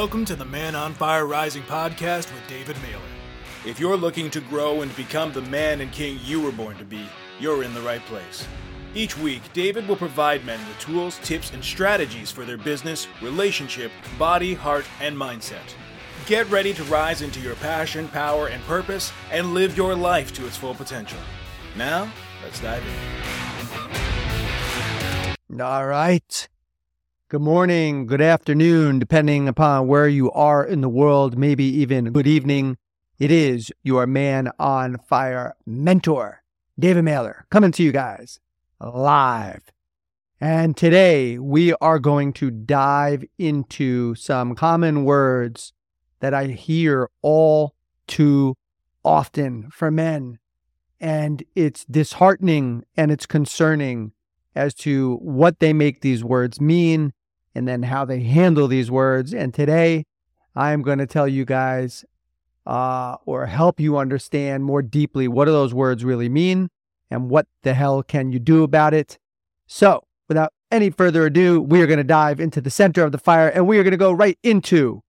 Welcome to the Man on Fire Rising podcast with David Mehler. If you're looking to grow and become the man and king you were born to be, you're in the right place. Each week, David will provide men with tools, tips, and strategies for their business, relationship, body, heart, and mindset. Get ready to rise into your passion, power, and purpose and live your life to its full potential. Now, let's dive in. All right. Good morning, good afternoon, depending upon where you are in the world, maybe even good evening. It is your man on fire mentor, David Mehler, coming to you guys live. And today we are going to dive into some common words that I hear all too often for men. And it's disheartening and it's concerning as to what they make these words mean and then how they handle these words. And today I am going to tell you guys uh, or help you understand more deeply what do those words really mean and what the hell can you do about it. So, without any further ado, we are going to dive into the center of the fire and we are going to go right into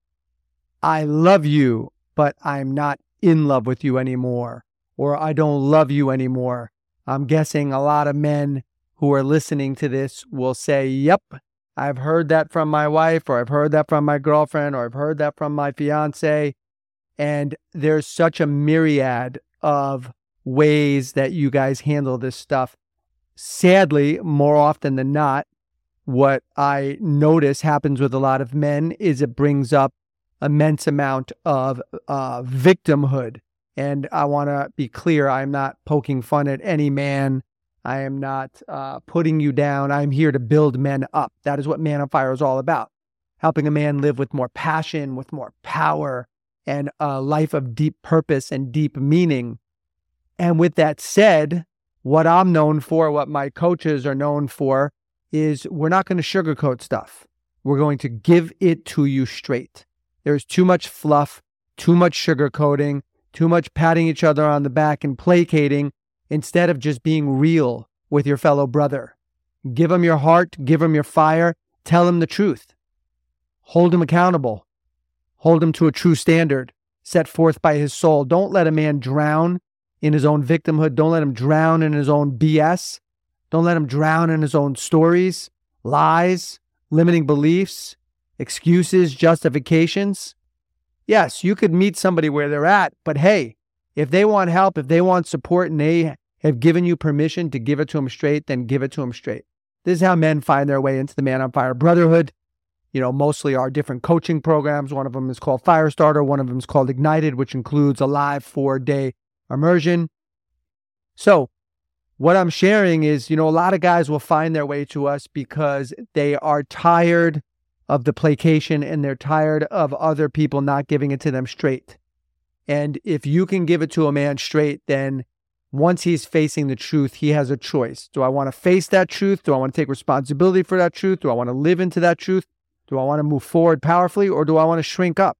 I love you, but I'm not in love with you anymore, or I don't love you anymore. I'm guessing a lot of men who are listening to this will say, Yep, I've heard that from my wife, or I've heard that from my girlfriend, or I've heard that from my fiance. And there's such a myriad of ways that you guys handle this stuff. Sadly, more often than not, what I notice happens with a lot of men is it brings up immense amount of uh, victimhood. And I want to be clear, I'm not poking fun at any man I am not uh, putting you down. I'm here to build men up. That is what Man on Fire is all about. Helping a man live with more passion, with more power, and a life of deep purpose and deep meaning. And with that said, what I'm known for, what my coaches are known for, is we're not going to sugarcoat stuff. We're going to give it to you straight. There's too much fluff, too much sugarcoating, too much patting each other on the back and placating instead of just being real with your fellow brother. Give him your heart, give him your fire, tell him the truth. Hold him accountable. Hold him to a true standard set forth by his soul. Don't let a man drown in his own victimhood. Don't let him drown in his own BS. Don't let him drown in his own stories, lies, limiting beliefs, excuses, justifications. Yes, you could meet somebody where they're at, but hey, if they want help, if they want support, and they have given you permission to give it to them straight, then give it to them straight. This is how men find their way into the Man on Fire Brotherhood. You know, mostly our different coaching programs. One of them is called Firestarter. One of them is called Ignited, which includes a live four day immersion. So, what I'm sharing is, you know, a lot of guys will find their way to us because they are tired of the placation and they're tired of other people not giving it to them straight. And if you can give it to a man straight, then once he's facing the truth, he has a choice. Do I want to face that truth? Do I want to take responsibility for that truth? Do I want to live into that truth? Do I want to move forward powerfully or do I want to shrink up?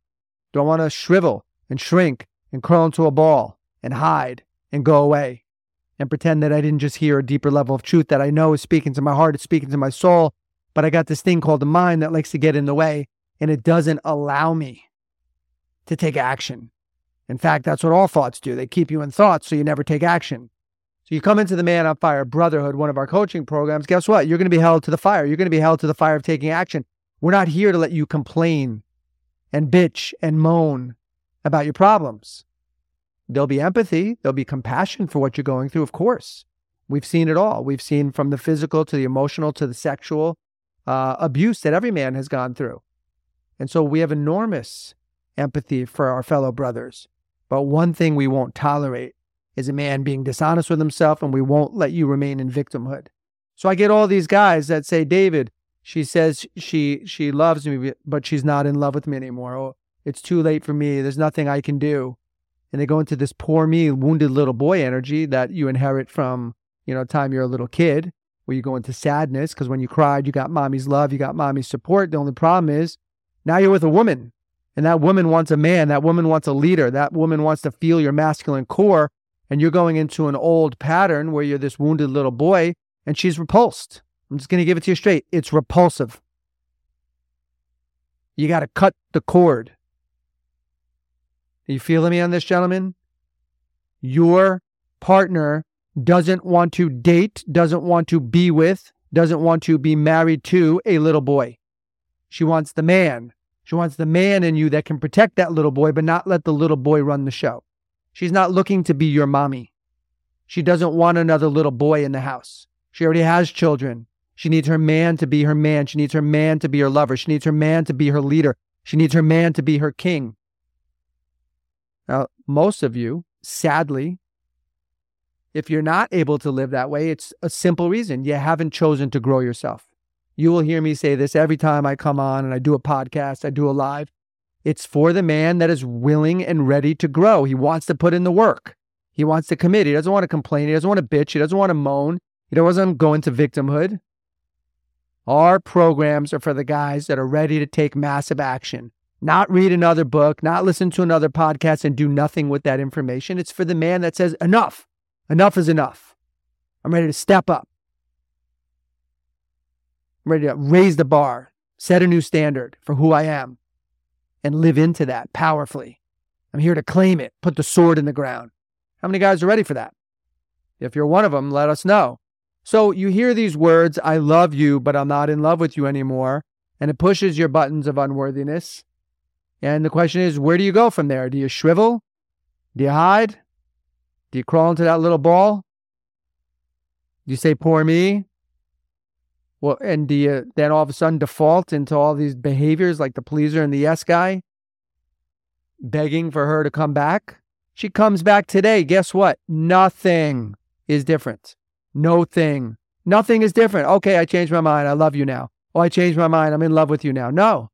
Do I want to shrivel and shrink and curl into a ball and hide and go away and pretend that I didn't just hear a deeper level of truth that I know is speaking to my heart, it's speaking to my soul, but I got this thing called the mind that likes to get in the way and it doesn't allow me to take action. In fact, that's what all thoughts do. They keep you in thoughts so you never take action. So you come into the Man on Fire Brotherhood, one of our coaching programs. Guess what? You're going to be held to the fire. You're going to be held to the fire of taking action. We're not here to let you complain and bitch and moan about your problems. There'll be empathy, there'll be compassion for what you're going through, of course. We've seen it all. We've seen from the physical to the emotional to the sexual uh, abuse that every man has gone through. And so we have enormous empathy for our fellow brothers. But one thing we won't tolerate is a man being dishonest with himself, and we won't let you remain in victimhood. So I get all these guys that say, David, she says she she loves me, but she's not in love with me anymore. Oh, it's too late for me. There's nothing I can do. And they go into this poor me, wounded little boy energy that you inherit from, you know, time you're a little kid, where you go into sadness because when you cried, you got mommy's love, you got mommy's support. The only problem is now you're with a woman and that woman wants a man, that woman wants a leader, that woman wants to feel your masculine core, and you're going into an old pattern where you're this wounded little boy and she's repulsed. I'm just going to give it to you straight. It's repulsive. You got to cut the cord. Are you feeling me on this, gentlemen? Your partner doesn't want to date, doesn't want to be with, doesn't want to be married to a little boy. She wants the man. She wants the man in you that can protect that little boy, but not let the little boy run the show. She's not looking to be your mommy. She doesn't want another little boy in the house. She already has children. She needs her man to be her man. She needs her man to be her lover. She needs her man to be her leader. She needs her man to be her king. Now, most of you, sadly, if you're not able to live that way, it's a simple reason you haven't chosen to grow yourself. You will hear me say this every time I come on and I do a podcast, I do a live. It's for the man that is willing and ready to grow. He wants to put in the work. He wants to commit. He doesn't want to complain. He doesn't want to bitch. He doesn't want to moan. He doesn't want to go into victimhood. Our programs are for the guys that are ready to take massive action, not read another book, not listen to another podcast and do nothing with that information. It's for the man that says, enough, enough is enough. I'm ready to step up. I'm ready to raise the bar, set a new standard for who I am, and live into that powerfully. I'm here to claim it, put the sword in the ground. How many guys are ready for that? If you're one of them, let us know. So you hear these words, I love you, but I'm not in love with you anymore. And it pushes your buttons of unworthiness. And the question is, where do you go from there? Do you shrivel? Do you hide? Do you crawl into that little ball? Do you say, poor me? Well, and do you then all of a sudden default into all these behaviors like the pleaser and the yes guy? Begging for her to come back? She comes back today. Guess what? Nothing is different. No thing. Nothing is different. Okay, I changed my mind. I love you now. Oh, I changed my mind. I'm in love with you now. No.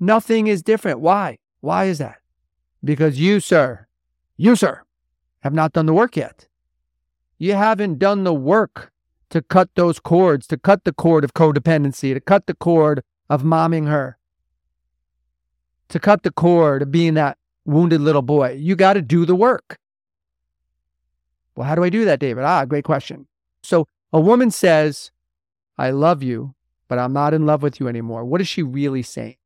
Nothing is different. Why? Why is that? Because you, sir, you, sir, have not done the work yet. You haven't done the work to cut those cords, to cut the cord of codependency, to cut the cord of momming her, to cut the cord of being that wounded little boy. You got to do the work. Well, how do I do that, David? Ah, great question. So a woman says, I love you, but I'm not in love with you anymore. What is she really saying?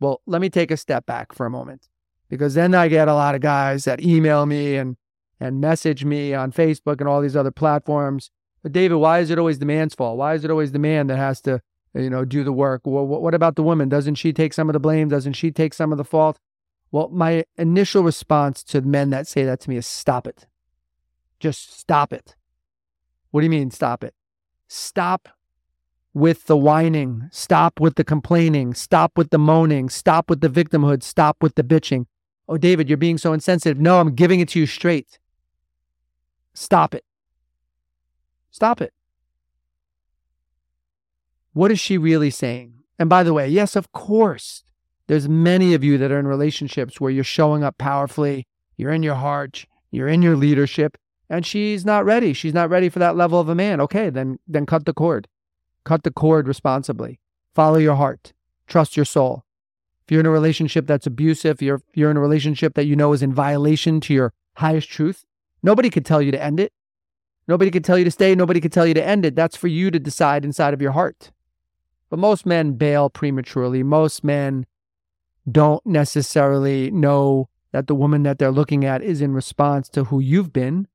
Well, let me take a step back for a moment because then I get a lot of guys that email me and, and message me on Facebook and all these other platforms. But David, why is it always the man's fault? Why is it always the man that has to, you know, do the work? Well, what about the woman? Doesn't she take some of the blame? Doesn't she take some of the fault? Well, my initial response to men that say that to me is stop it. Just stop it. What do you mean, stop it? Stop with the whining. Stop with the complaining. Stop with the moaning. Stop with the victimhood. Stop with the bitching. Oh, David, you're being so insensitive. No, I'm giving it to you straight. Stop it. Stop it. What is she really saying? And by the way, yes, of course, there's many of you that are in relationships where you're showing up powerfully. You're in your heart. You're in your leadership and she's not ready. She's not ready for that level of a man. Okay, then then cut the cord. Cut the cord responsibly. Follow your heart. Trust your soul. If you're in a relationship that's abusive, you're you're in a relationship that you know is in violation to your highest truth, nobody could tell you to end it. Nobody could tell you to stay, nobody could tell you to end it. That's for you to decide inside of your heart. But most men bail prematurely. Most men don't necessarily know that the woman that they're looking at is in response to who you've been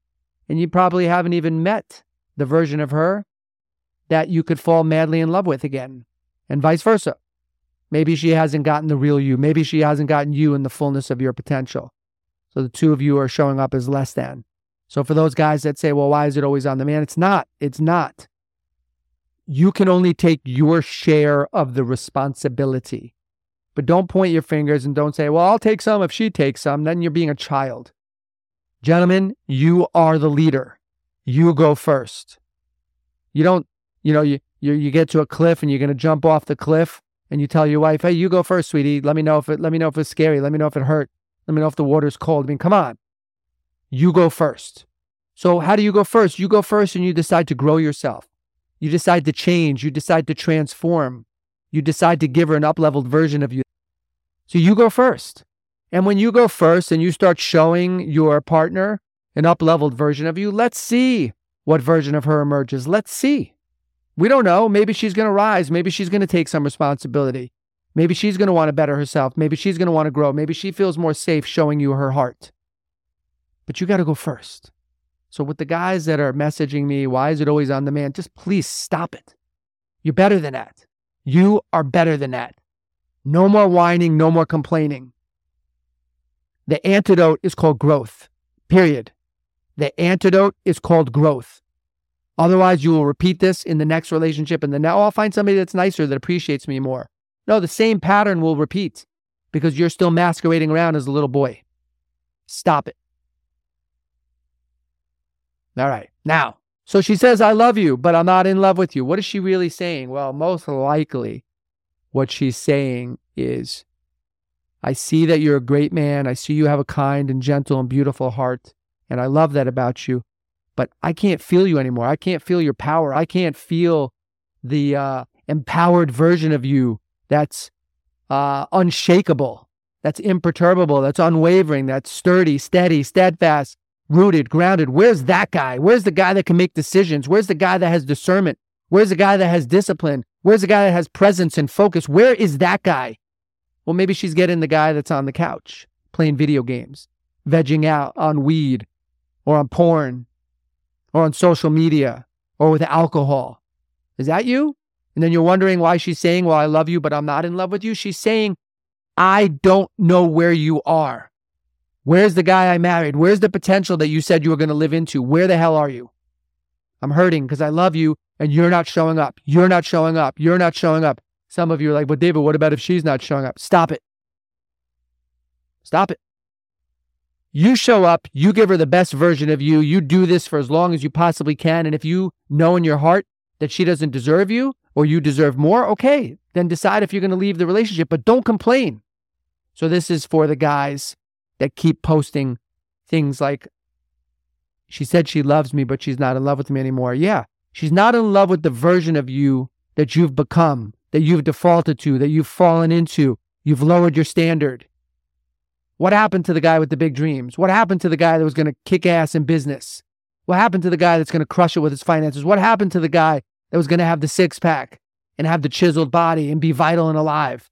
and you probably haven't even met the version of her that you could fall madly in love with again, and vice versa. Maybe she hasn't gotten the real you. Maybe she hasn't gotten you in the fullness of your potential. So the two of you are showing up as less than. So for those guys that say, well, why is it always on the man? It's not. It's not. You can only take your share of the responsibility. But don't point your fingers and don't say, well, I'll take some if she takes some. Then you're being a child. Gentlemen, you are the leader. You go first. You don't, you know, you, you, you get to a cliff and you're going to jump off the cliff and you tell your wife, hey, you go first, sweetie. Let me know if it, let me know if it's scary. Let me know if it hurt. Let me know if the water's cold. I mean, come on. You go first. So how do you go first? You go first and you decide to grow yourself. You decide to change. You decide to transform. You decide to give her an up leveled version of you. So you go first. And when you go first and you start showing your partner an up leveled version of you, let's see what version of her emerges. Let's see. We don't know. Maybe she's going to rise. Maybe she's going to take some responsibility. Maybe she's going to want to better herself. Maybe she's going to want to grow. Maybe she feels more safe showing you her heart. But you got to go first. So, with the guys that are messaging me, why is it always on demand? Just please stop it. You're better than that. You are better than that. No more whining, no more complaining. The antidote is called growth, period. The antidote is called growth. Otherwise, you will repeat this in the next relationship, and then now I'll find somebody that's nicer that appreciates me more. No, the same pattern will repeat because you're still masquerading around as a little boy. Stop it. All right. Now, so she says, I love you, but I'm not in love with you. What is she really saying? Well, most likely, what she's saying is, I see that you're a great man. I see you have a kind and gentle and beautiful heart. And I love that about you. But I can't feel you anymore. I can't feel your power. I can't feel the uh, empowered version of you that's uh, unshakable, that's imperturbable, that's unwavering, that's sturdy, steady, steadfast, rooted, grounded. Where's that guy? Where's the guy that can make decisions? Where's the guy that has discernment? Where's the guy that has discipline? Where's the guy that has presence and focus? Where is that guy? Well, maybe she's getting the guy that's on the couch playing video games, vegging out on weed or on porn or on social media or with alcohol. Is that you? And then you're wondering why she's saying, Well, I love you, but I'm not in love with you. She's saying, I don't know where you are. Where's the guy I married? Where's the potential that you said you were going to live into? Where the hell are you? I'm hurting because I love you and you're not showing up. You're not showing up. You're not showing up. Some of you are like, but David, what about if she's not showing up? Stop it. Stop it. You show up, you give her the best version of you. You do this for as long as you possibly can. And if you know in your heart that she doesn't deserve you, or you deserve more, okay, then decide if you're going to leave the relationship, but don't complain. So this is for the guys that keep posting things like, she said she loves me, but she's not in love with me anymore. Yeah, she's not in love with the version of you that you've become, that you've defaulted to, that you've fallen into. You've lowered your standard. What happened to the guy with the big dreams? What happened to the guy that was going to kick ass in business? What happened to the guy that's going to crush it with his finances? What happened to the guy that was going to have the six pack and have the chiseled body and be vital and alive?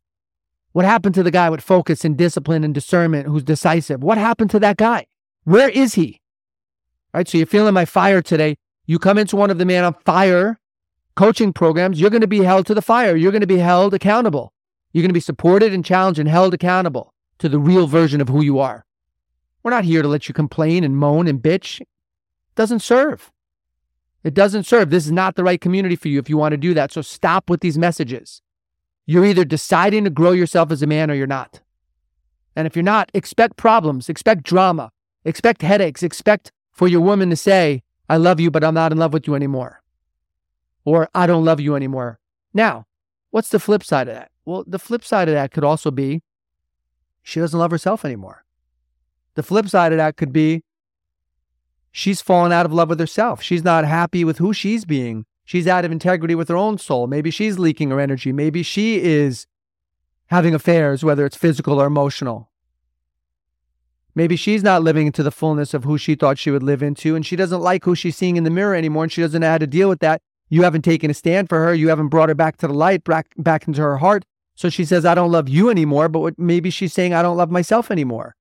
What happened to the guy with focus and discipline and discernment who's decisive? What happened to that guy? Where is he? All right, so you're feeling my fire today. You come into one of the Man on Fire coaching programs, you're going to be held to the fire. You're going to be held accountable. You're going to be supported and challenged and held accountable to the real version of who you are. We're not here to let you complain and moan and bitch. It doesn't serve. It doesn't serve. This is not the right community for you if you want to do that. So stop with these messages. You're either deciding to grow yourself as a man or you're not. And if you're not, expect problems, expect drama, expect headaches, expect for your woman to say, I love you, but I'm not in love with you anymore. Or I don't love you anymore. Now, what's the flip side of that? Well, the flip side of that could also be she doesn't love herself anymore. The flip side of that could be she's fallen out of love with herself. She's not happy with who she's being. She's out of integrity with her own soul. Maybe she's leaking her energy. Maybe she is having affairs, whether it's physical or emotional. Maybe she's not living into the fullness of who she thought she would live into, and she doesn't like who she's seeing in the mirror anymore, and she doesn't know how to deal with that. You haven't taken a stand for her. You haven't brought her back to the light, back, back into her heart. So she says, I don't love you anymore, but what, maybe she's saying, I don't love myself anymore.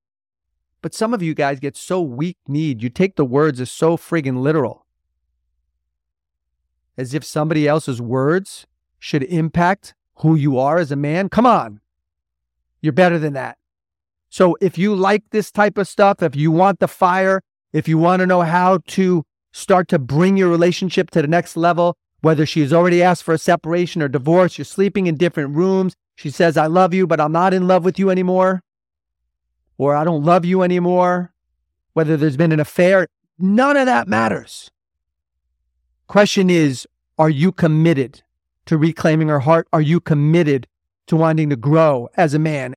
But some of you guys get so weak kneed. You take the words as so friggin' literal. As if somebody else's words should impact who you are as a man. Come on. You're better than that. So if you like this type of stuff, if you want the fire, if you want to know how to start to bring your relationship to the next level, whether she's already asked for a separation or divorce, you're sleeping in different rooms, she says, I love you, but I'm not in love with you anymore or I don't love you anymore, whether there's been an affair, none of that matters. Question is, are you committed to reclaiming her heart? Are you committed to wanting to grow as a man?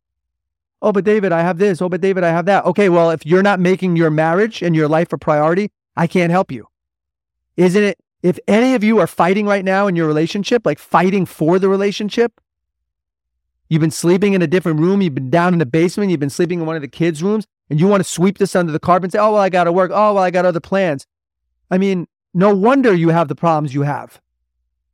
Oh, but David, I have this. Oh, but David, I have that. Okay, well, if you're not making your marriage and your life a priority, I can't help you. Isn't it? If any of you are fighting right now in your relationship, like fighting for the relationship, You've been sleeping in a different room. You've been down in the basement. You've been sleeping in one of the kids' rooms, and you want to sweep this under the carpet and say, oh, well, I got to work. Oh, well, I got other plans. I mean, no wonder you have the problems you have.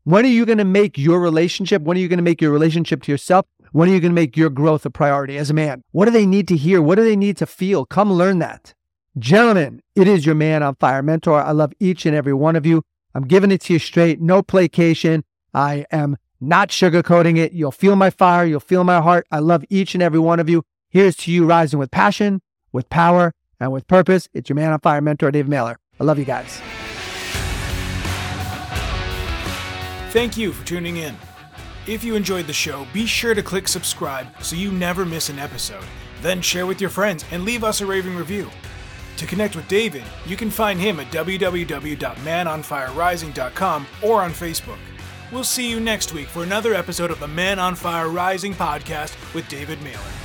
When are you going to make your relationship? When are you going to make your relationship to yourself? When are you going to make your growth a priority as a man? What do they need to hear? What do they need to feel? Come learn that. Gentlemen, it is your man on fire mentor. I love each and every one of you. I'm giving it to you straight, no placation. I am not sugarcoating it. You'll feel my fire. You'll feel my heart. I love each and every one of you. Here's to you rising with passion, with power, and with purpose. It's your man on fire mentor, Dave Mehler. I love you guys. Thank you for tuning in. If you enjoyed the show, be sure to click subscribe so you never miss an episode. Then share with your friends and leave us a raving review. To connect with David, you can find him at www.manonfirerising.com or on Facebook. We'll see you next week for another episode of the Man on Fire Rising podcast with David Mehler.